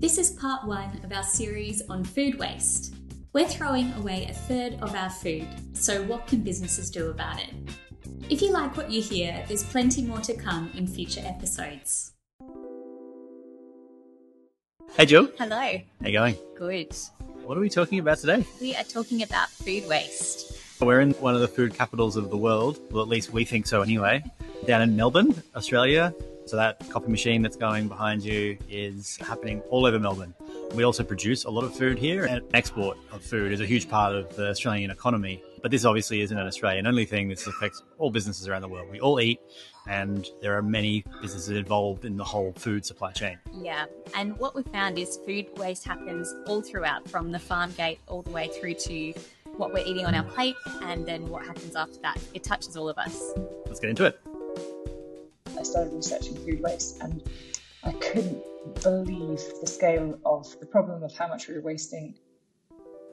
This is part one of our series on food waste. We're throwing away a third of our food, so what can businesses do about it? If you like what you hear, there's plenty more to come in future episodes. Hey, Jill. Hello. How you going? Good. What are we talking about today? We are talking about food waste. We're in one of the food capitals of the world. Well, at least we think so anyway. Down in Melbourne, Australia. So that coffee machine that's going behind you is happening all over Melbourne. We also produce a lot of food here, and export of food is a huge part of the Australian economy. But this obviously isn't an Australian only thing. This affects all businesses around the world. We all eat, and there are many businesses involved in the whole food supply chain. Yeah. And what we found is food waste happens all throughout, from the farm gate all the way through to what we're eating on our plate, and then what happens after that. It touches all of us. Let's get into it. I started researching food waste and I couldn't believe the scale of the problem of how much we were wasting.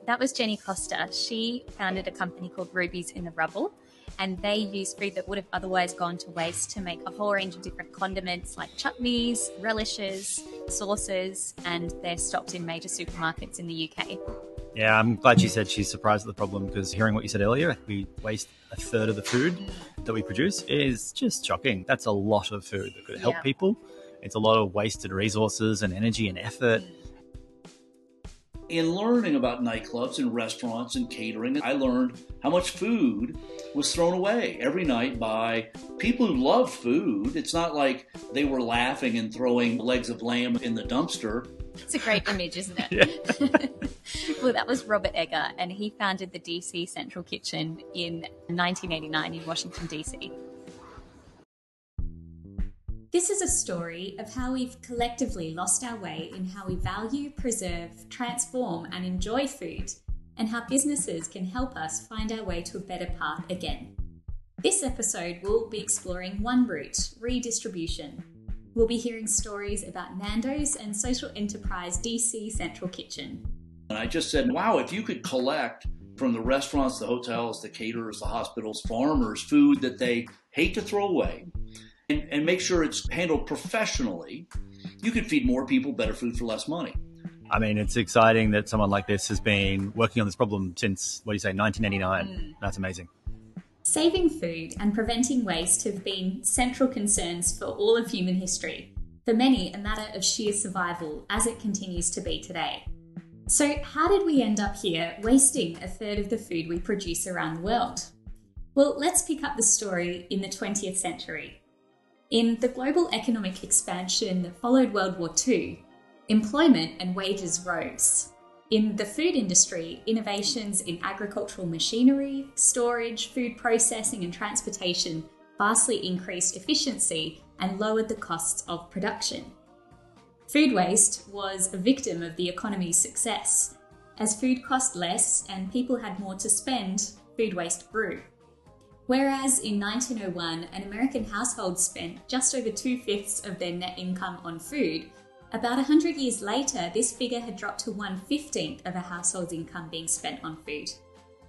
That was Jenny Costa. She founded a company called Rubies in the Rubble, and they use food that would have otherwise gone to waste to make a whole range of different condiments like chutneys, relishes, sauces, and they're stocked in major supermarkets in the UK. Yeah, I'm glad she said she's surprised at the problem because hearing what you said earlier, we waste a third of the food that we produce is just shocking. That's a lot of food that could help Yeah. people. It's a lot of wasted resources and energy and effort. In learning about nightclubs and restaurants and catering, I learned how much food was thrown away every night by people who love food. It's not like they were laughing and throwing legs of lamb in the dumpster. It's a great image, isn't it? well, that was Robert Egger, and he founded the DC Central Kitchen in 1989 in Washington, DC. This is a story of how we've collectively lost our way in how we value, preserve, transform, and enjoy food, and how businesses can help us find our way to a better path again. This episode will be exploring one route redistribution. We'll be hearing stories about Nando's and social enterprise DC Central Kitchen. And I just said, wow, if you could collect from the restaurants, the hotels, the caterers, the hospitals, farmers, food that they hate to throw away, and, and make sure it's handled professionally, you could feed more people better food for less money. I mean, it's exciting that someone like this has been working on this problem since, what do you say, 1989. Mm. That's amazing. Saving food and preventing waste have been central concerns for all of human history, for many, a matter of sheer survival, as it continues to be today. So, how did we end up here wasting a third of the food we produce around the world? Well, let's pick up the story in the 20th century. In the global economic expansion that followed World War II, employment and wages rose. In the food industry, innovations in agricultural machinery, storage, food processing, and transportation vastly increased efficiency and lowered the costs of production. Food waste was a victim of the economy's success. As food cost less and people had more to spend, food waste grew. Whereas in 1901, an American household spent just over two fifths of their net income on food, about 100 years later, this figure had dropped to one fifteenth of a household's income being spent on food.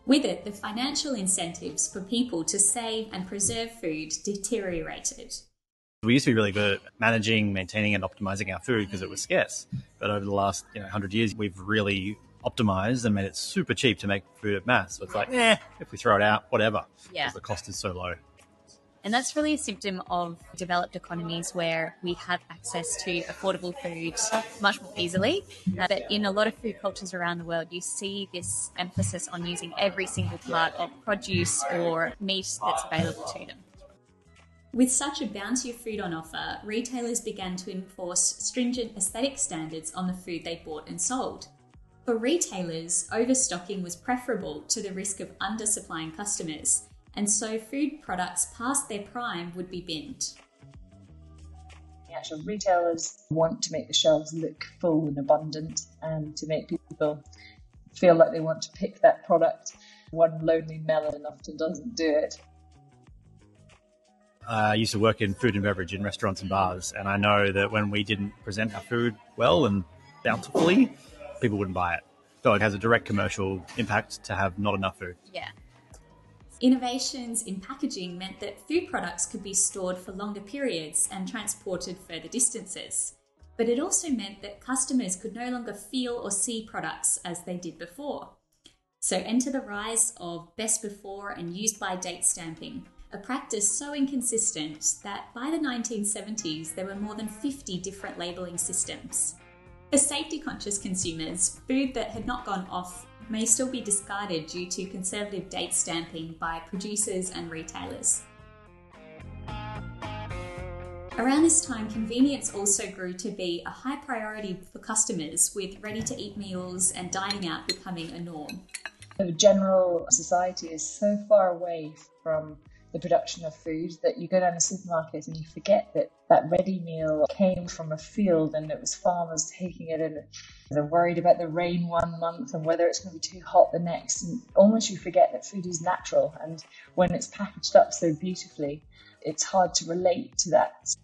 With it, the financial incentives for people to save and preserve food deteriorated. We used to be really good at managing, maintaining, and optimizing our food because it was scarce. But over the last you know, 100 years, we've really optimized and made it super cheap to make food at mass. So it's like, eh, if we throw it out, whatever. Yeah. Because the cost is so low. And that's really a symptom of developed economies where we have access to affordable food much more easily. Uh, but in a lot of food cultures around the world, you see this emphasis on using every single part of produce or meat that's available to them. With such a bounty of food on offer, retailers began to enforce stringent aesthetic standards on the food they bought and sold. For retailers, overstocking was preferable to the risk of undersupplying customers, and so food products past their prime would be binned. The actual retailers want to make the shelves look full and abundant and to make people feel like they want to pick that product. One lonely melon often doesn't do it. I used to work in food and beverage in restaurants and bars, and I know that when we didn't present our food well and bountifully, people wouldn't buy it. So it has a direct commercial impact to have not enough food. Yeah. Innovations in packaging meant that food products could be stored for longer periods and transported further distances. but it also meant that customers could no longer feel or see products as they did before. So enter the rise of best before and used by date stamping, a practice so inconsistent that by the 1970s there were more than 50 different labelling systems. For safety conscious consumers, food that had not gone off may still be discarded due to conservative date stamping by producers and retailers. Around this time, convenience also grew to be a high priority for customers, with ready to eat meals and dining out becoming a norm. The general society is so far away from the production of food that you go down the supermarket and you forget that that ready meal came from a field and it was farmers taking it and they're worried about the rain one month and whether it's going to be too hot the next and almost you forget that food is natural and when it's packaged up so beautifully it's hard to relate to that.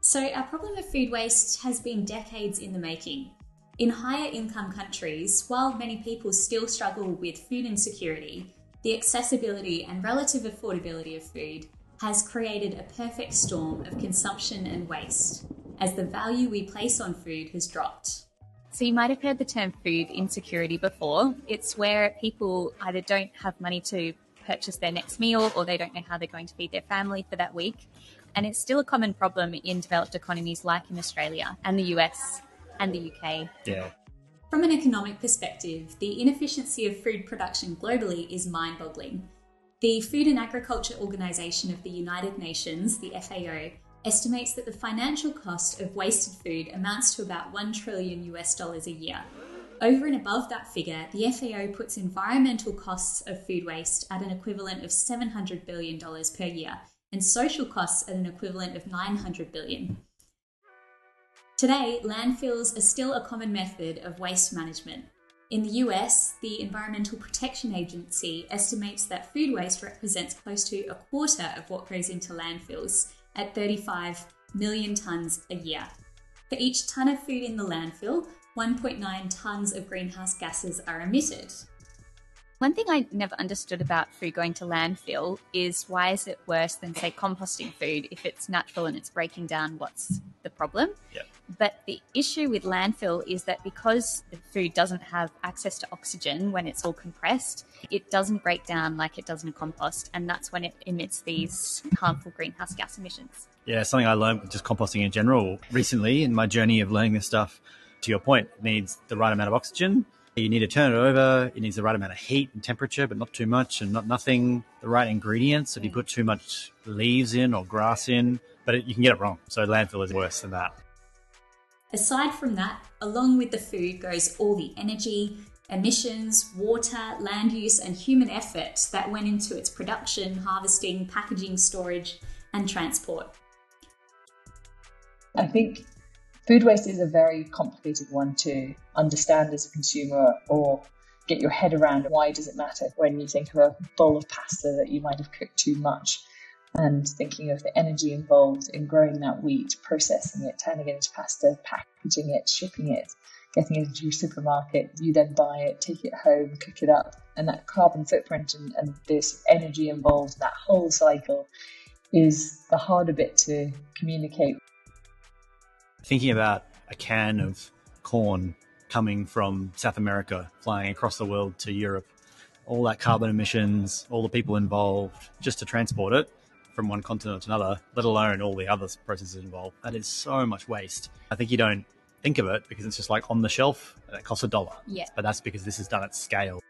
So, our problem of food waste has been decades in the making. In higher income countries, while many people still struggle with food insecurity, the accessibility and relative affordability of food has created a perfect storm of consumption and waste, as the value we place on food has dropped. So, you might have heard the term food insecurity before. It's where people either don't have money to purchase their next meal or they don't know how they're going to feed their family for that week. And it's still a common problem in developed economies like in Australia and the US and the UK. Yeah. From an economic perspective, the inefficiency of food production globally is mind boggling. The Food and Agriculture Organization of the United Nations, the FAO, estimates that the financial cost of wasted food amounts to about 1 trillion US dollars a year, over and above that figure, the FAO puts environmental costs of food waste at an equivalent of $700 billion per year and social costs at an equivalent of $900 billion. Today, landfills are still a common method of waste management. In the US, the Environmental Protection Agency estimates that food waste represents close to a quarter of what goes into landfills at 35 million tonnes a year. For each tonne of food in the landfill, 1.9 tonnes of greenhouse gases are emitted. One thing I never understood about food going to landfill is why is it worse than, say, composting food if it's natural and it's breaking down? What's the problem? Yeah. But the issue with landfill is that because the food doesn't have access to oxygen when it's all compressed, it doesn't break down like it does in compost, and that's when it emits these harmful greenhouse gas emissions. Yeah, something I learned just composting in general recently in my journey of learning this stuff to your point, needs the right amount of oxygen. You need to turn it over. It needs the right amount of heat and temperature, but not too much and not nothing. The right ingredients. If you put too much leaves in or grass in, but it, you can get it wrong. So landfill is worse than that. Aside from that, along with the food goes all the energy, emissions, water, land use, and human effort that went into its production, harvesting, packaging, storage, and transport. I think Food waste is a very complicated one to understand as a consumer or get your head around. Why does it matter when you think of a bowl of pasta that you might have cooked too much? And thinking of the energy involved in growing that wheat, processing it, turning it into pasta, packaging it, shipping it, getting it into your supermarket, you then buy it, take it home, cook it up, and that carbon footprint and, and this energy involved, that whole cycle is the harder bit to communicate thinking about a can of corn coming from South America, flying across the world to Europe, all that carbon emissions, all the people involved just to transport it from one continent to another, let alone all the other processes involved. That is so much waste. I think you don't think of it because it's just like on the shelf and it costs a dollar. Yeah. But that's because this is done at scale.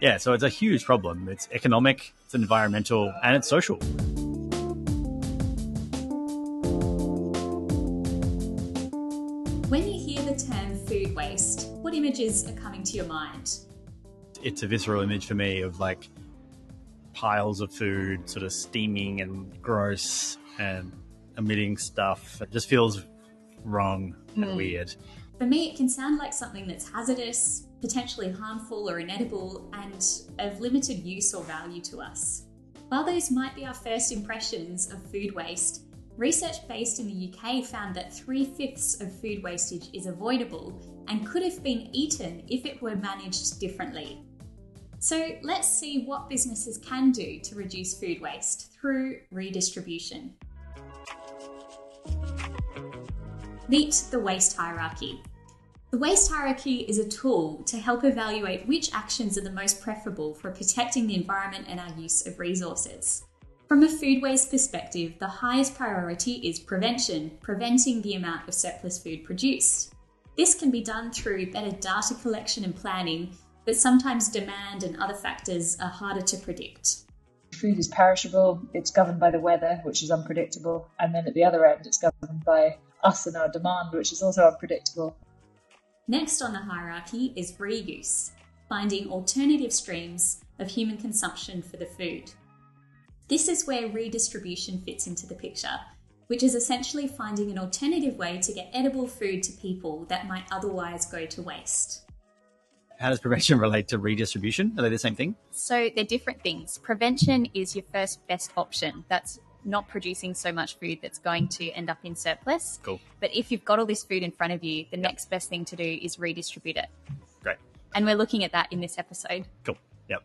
Yeah, so it's a huge problem. It's economic, it's environmental, and it's social. What images are coming to your mind? It's a visceral image for me of like piles of food sort of steaming and gross and emitting stuff. It just feels wrong and mm. weird. For me, it can sound like something that's hazardous, potentially harmful or inedible, and of limited use or value to us. While those might be our first impressions of food waste, Research based in the UK found that three fifths of food wastage is avoidable and could have been eaten if it were managed differently. So let's see what businesses can do to reduce food waste through redistribution. Meet the waste hierarchy. The waste hierarchy is a tool to help evaluate which actions are the most preferable for protecting the environment and our use of resources. From a food waste perspective, the highest priority is prevention, preventing the amount of surplus food produced. This can be done through better data collection and planning, but sometimes demand and other factors are harder to predict. Food is perishable, it's governed by the weather, which is unpredictable, and then at the other end, it's governed by us and our demand, which is also unpredictable. Next on the hierarchy is reuse, finding alternative streams of human consumption for the food. This is where redistribution fits into the picture, which is essentially finding an alternative way to get edible food to people that might otherwise go to waste. How does prevention relate to redistribution? Are they the same thing? So they're different things. Prevention is your first best option. That's not producing so much food that's going to end up in surplus. Cool. But if you've got all this food in front of you, the next best thing to do is redistribute it. Great. And we're looking at that in this episode. Cool. Yep.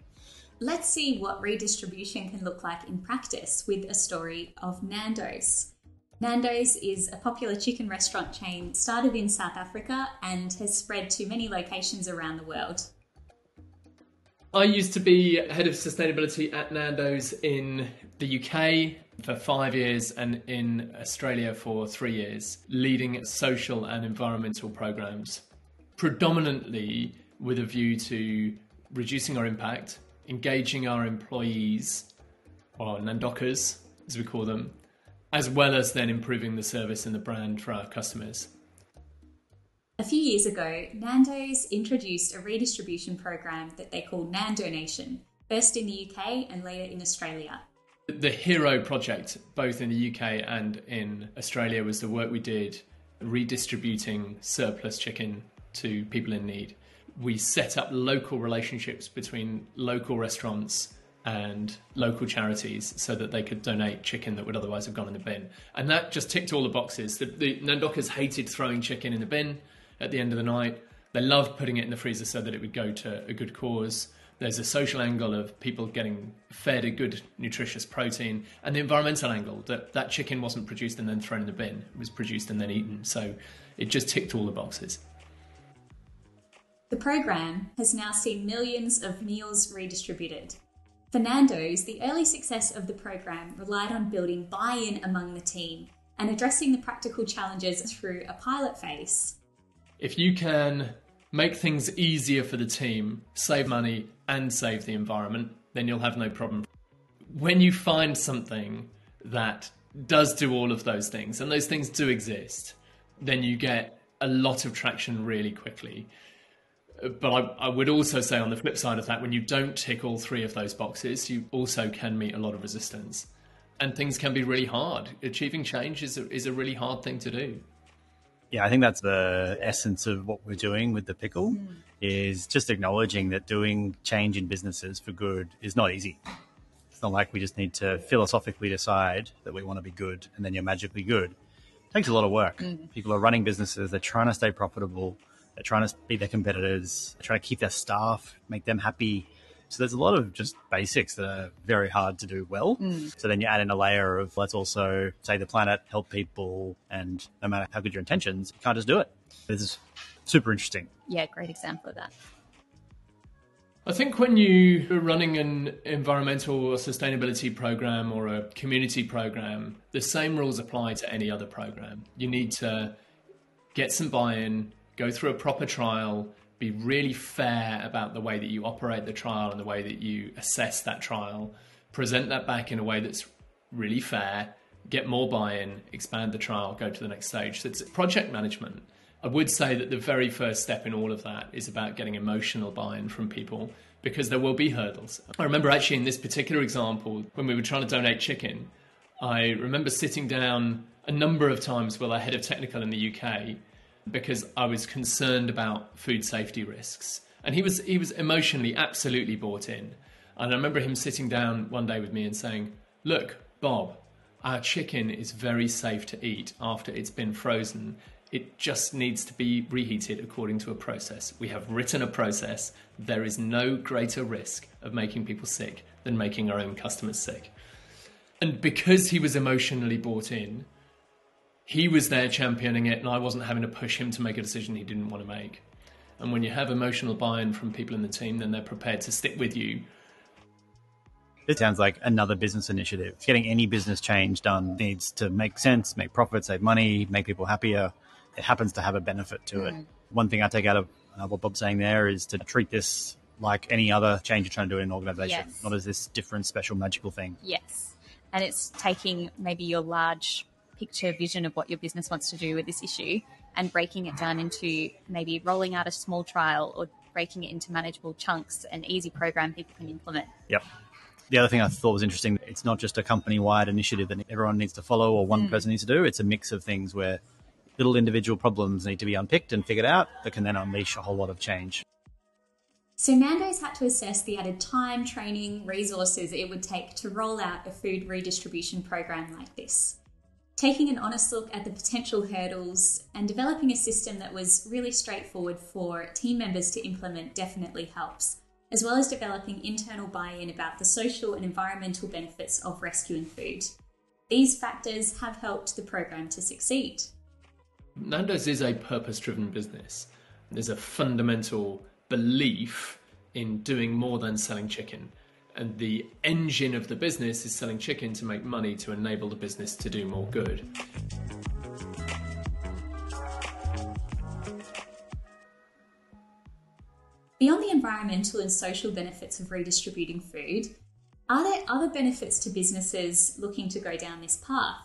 Let's see what redistribution can look like in practice with a story of Nando's. Nando's is a popular chicken restaurant chain started in South Africa and has spread to many locations around the world. I used to be head of sustainability at Nando's in the UK for five years and in Australia for three years, leading social and environmental programs, predominantly with a view to reducing our impact, engaging our employees, or Nandocas, as we call them, as well as then improving the service and the brand for our customers. A few years ago, Nando's introduced a redistribution program that they call Nandonation, first in the UK and later in Australia. The Hero project, both in the UK and in Australia, was the work we did redistributing surplus chicken to people in need. We set up local relationships between local restaurants and local charities so that they could donate chicken that would otherwise have gone in the bin. And that just ticked all the boxes. The, the Nandocas hated throwing chicken in the bin at the end of the night. They loved putting it in the freezer so that it would go to a good cause. There's a social angle of people getting fed a good, nutritious protein, and the environmental angle that that chicken wasn't produced and then thrown in the bin. It was produced and then eaten. So it just ticked all the boxes. The program has now seen millions of meals redistributed. For Nando's, the early success of the program relied on building buy in among the team and addressing the practical challenges through a pilot phase. If you can make things easier for the team, save money, and save the environment, then you'll have no problem. When you find something that does do all of those things, and those things do exist, then you get a lot of traction really quickly. But I, I, would also say on the flip side of that, when you don't tick all three of those boxes, you also can meet a lot of resistance. And things can be really hard. Achieving change is a, is a really hard thing to do. Yeah, I think that's the essence of what we're doing with the pickle mm. is just acknowledging that doing change in businesses for good is not easy. It's not like we just need to philosophically decide that we want to be good and then you're magically good. It takes a lot of work. Mm. People are running businesses, they're trying to stay profitable they're trying to beat their competitors. They're trying to keep their staff, make them happy. So there's a lot of just basics that are very hard to do well. Mm. So then you add in a layer of let's also save the planet, help people, and no matter how good your intentions, you can't just do it. This is super interesting. Yeah, great example of that. I think when you are running an environmental or sustainability program or a community program, the same rules apply to any other program. You need to get some buy in, go through a proper trial, be really fair about the way that you operate the trial and the way that you assess that trial, present that back in a way that's really fair, get more buy in, expand the trial, go to the next stage. So it's project management. I would say that the very first step in all of that is about getting emotional buy in from people because there will be hurdles. I remember actually in this particular example, when we were trying to donate chicken, I remember sitting down a number of times with our head of technical in the UK because I was concerned about food safety risks. And he was he was emotionally absolutely bought in. And I remember him sitting down one day with me and saying, "Look, Bob, our chicken is very safe to eat after it's been frozen. It just needs to be reheated according to a process. We have written a process. There is no greater risk of making people sick than making our own customers sick." And because he was emotionally bought in, he was there championing it, and I wasn't having to push him to make a decision he didn't want to make. And when you have emotional buy in from people in the team, then they're prepared to stick with you. It sounds like another business initiative. Getting any business change done needs to make sense, make profit, save money, make people happier. It happens to have a benefit to mm. it. One thing I take out of uh, what Bob's saying there is to treat this like any other change you're trying to do in an organization, yes. not as this different, special, magical thing. Yes. And it's taking maybe your large picture vision of what your business wants to do with this issue and breaking it down into maybe rolling out a small trial or breaking it into manageable chunks, an easy program people can implement. Yep. The other thing I thought was interesting, it's not just a company wide initiative that everyone needs to follow or one mm. person needs to do. It's a mix of things where little individual problems need to be unpicked and figured out that can then unleash a whole lot of change. So Nando's had to assess the added time, training, resources it would take to roll out a food redistribution program like this taking an honest look at the potential hurdles and developing a system that was really straightforward for team members to implement definitely helps, as well as developing internal buy in about the social and environmental benefits of rescuing food. These factors have helped the program to succeed. Nando's is a purpose driven business. There's a fundamental belief in doing more than selling chicken and the engine of the business is selling chicken to make money to enable the business to do more good. Beyond the environmental and social benefits of redistributing food, are there other benefits to businesses looking to go down this path?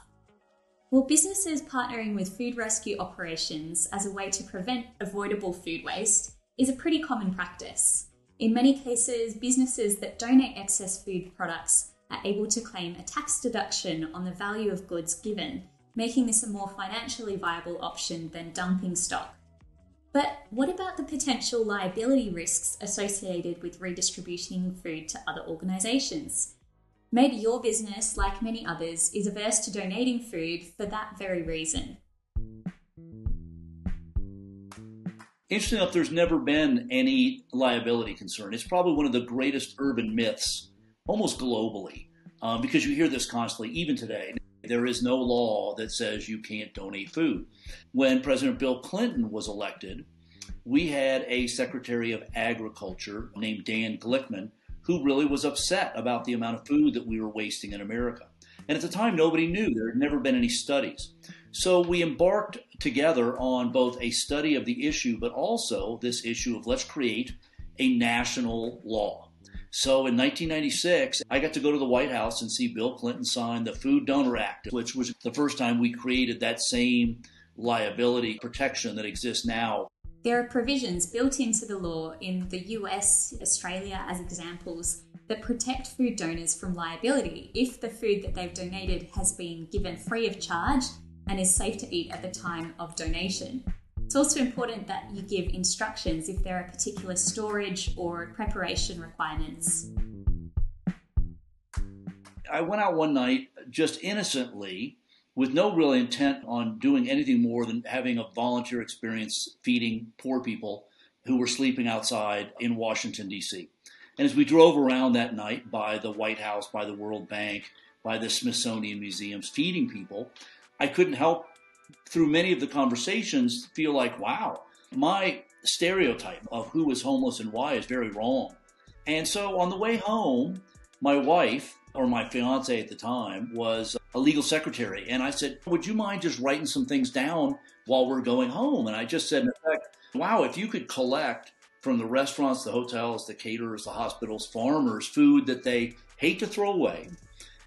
Well, businesses partnering with food rescue operations as a way to prevent avoidable food waste is a pretty common practice. In many cases, businesses that donate excess food products are able to claim a tax deduction on the value of goods given, making this a more financially viable option than dumping stock. But what about the potential liability risks associated with redistributing food to other organisations? Maybe your business, like many others, is averse to donating food for that very reason. Interesting enough, there's never been any liability concern. It's probably one of the greatest urban myths, almost globally, um, because you hear this constantly, even today. There is no law that says you can't donate food. When President Bill Clinton was elected, we had a Secretary of Agriculture named Dan Glickman who really was upset about the amount of food that we were wasting in America. And at the time, nobody knew. There had never been any studies. So we embarked together on both a study of the issue, but also this issue of let's create a national law. So in 1996, I got to go to the White House and see Bill Clinton sign the Food Donor Act, which was the first time we created that same liability protection that exists now. There are provisions built into the law in the US, Australia as examples that protect food donors from liability if the food that they've donated has been given free of charge and is safe to eat at the time of donation. It's also important that you give instructions if there are particular storage or preparation requirements. I went out one night just innocently with no real intent on doing anything more than having a volunteer experience feeding poor people who were sleeping outside in Washington, D.C. And as we drove around that night by the White House, by the World Bank, by the Smithsonian Museums, feeding people, I couldn't help through many of the conversations feel like, wow, my stereotype of who is homeless and why is very wrong. And so on the way home, my wife, or my fiance at the time, was a legal secretary. And I said, Would you mind just writing some things down while we're going home? And I just said, in effect, wow, if you could collect from the restaurants, the hotels, the caterers, the hospitals, farmers, food that they hate to throw away,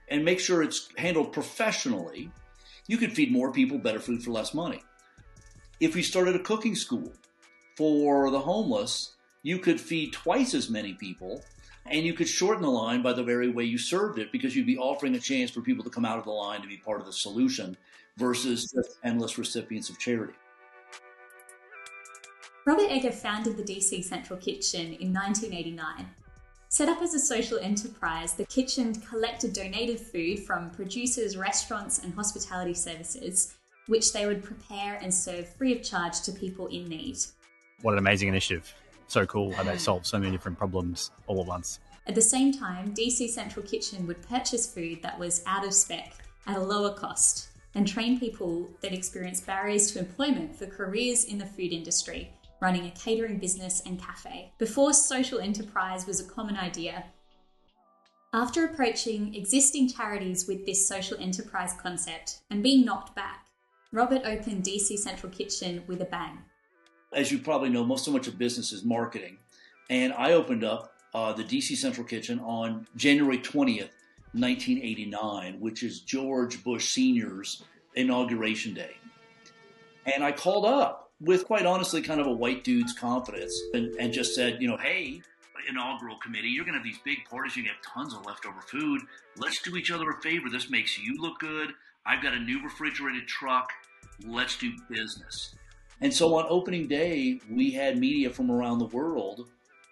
and make sure it's handled professionally you could feed more people better food for less money. If we started a cooking school for the homeless, you could feed twice as many people and you could shorten the line by the very way you served it because you'd be offering a chance for people to come out of the line to be part of the solution versus just endless recipients of charity. Robert Egger founded the DC Central Kitchen in 1989 Set up as a social enterprise, the kitchen collected donated food from producers, restaurants, and hospitality services, which they would prepare and serve free of charge to people in need. What an amazing initiative! So cool how they solve so many different problems all at once. At the same time, DC Central Kitchen would purchase food that was out of spec at a lower cost. and train people that experience barriers to employment for careers in the food industry, running a catering business and cafe. Before social enterprise was a common idea, after approaching existing charities with this social enterprise concept and being knocked back, Robert opened DC Central Kitchen with a bang. As you probably know, most so much of business is marketing. And I opened up uh, the DC Central Kitchen on January 20th, 1989, which is George Bush Sr.'s inauguration day. And I called up with quite honestly kind of a white dude's confidence and, and just said, you know, hey, inaugural committee. You're going to have these big parties. You're going to have tons of leftover food. Let's do each other a favor. This makes you look good. I've got a new refrigerated truck. Let's do business. And so on opening day, we had media from around the world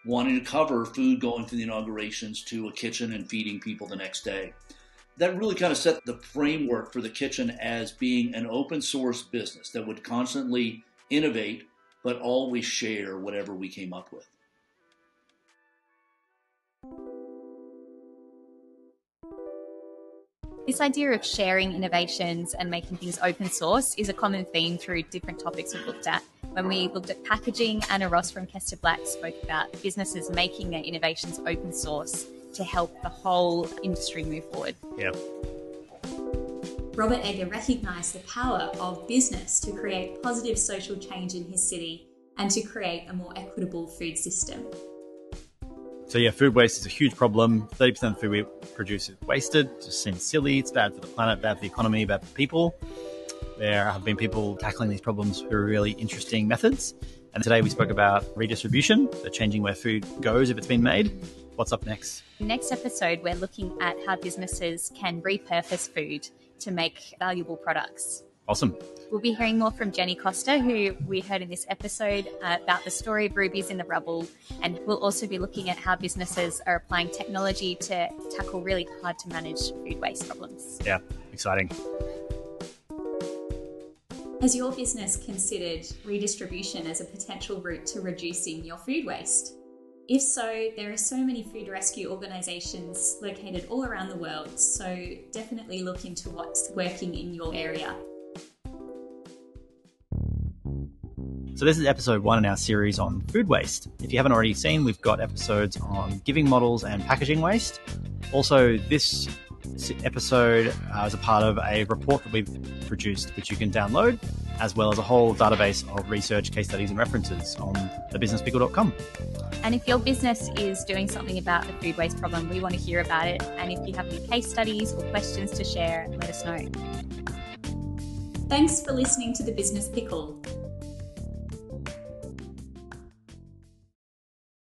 wanting to cover food going from the inaugurations to a kitchen and feeding people the next day. That really kind of set the framework for the kitchen as being an open source business that would constantly innovate, but always share whatever we came up with. This idea of sharing innovations and making things open source is a common theme through different topics we've looked at. When we looked at packaging, Anna Ross from Kester Black spoke about businesses making their innovations open source to help the whole industry move forward. Yeah. Robert Egger recognised the power of business to create positive social change in his city and to create a more equitable food system. So yeah, food waste is a huge problem. 30% of food we produce is wasted. It just seems silly. It's bad for the planet, bad for the economy, bad for people. There have been people tackling these problems through really interesting methods. And today we spoke about redistribution, so changing where food goes if it's been made. What's up next? Next episode, we're looking at how businesses can repurpose food to make valuable products. Awesome. We'll be hearing more from Jenny Costa, who we heard in this episode uh, about the story of rubies in the rubble. And we'll also be looking at how businesses are applying technology to tackle really hard to manage food waste problems. Yeah, exciting. Has your business considered redistribution as a potential route to reducing your food waste? If so, there are so many food rescue organisations located all around the world, so definitely look into what's working in your area. So, this is episode one in our series on food waste. If you haven't already seen, we've got episodes on giving models and packaging waste. Also, this episode uh, is a part of a report that we've produced, which you can download, as well as a whole database of research, case studies, and references on thebusinesspickle.com. And if your business is doing something about the food waste problem, we want to hear about it. And if you have any case studies or questions to share, let us know. Thanks for listening to The Business Pickle.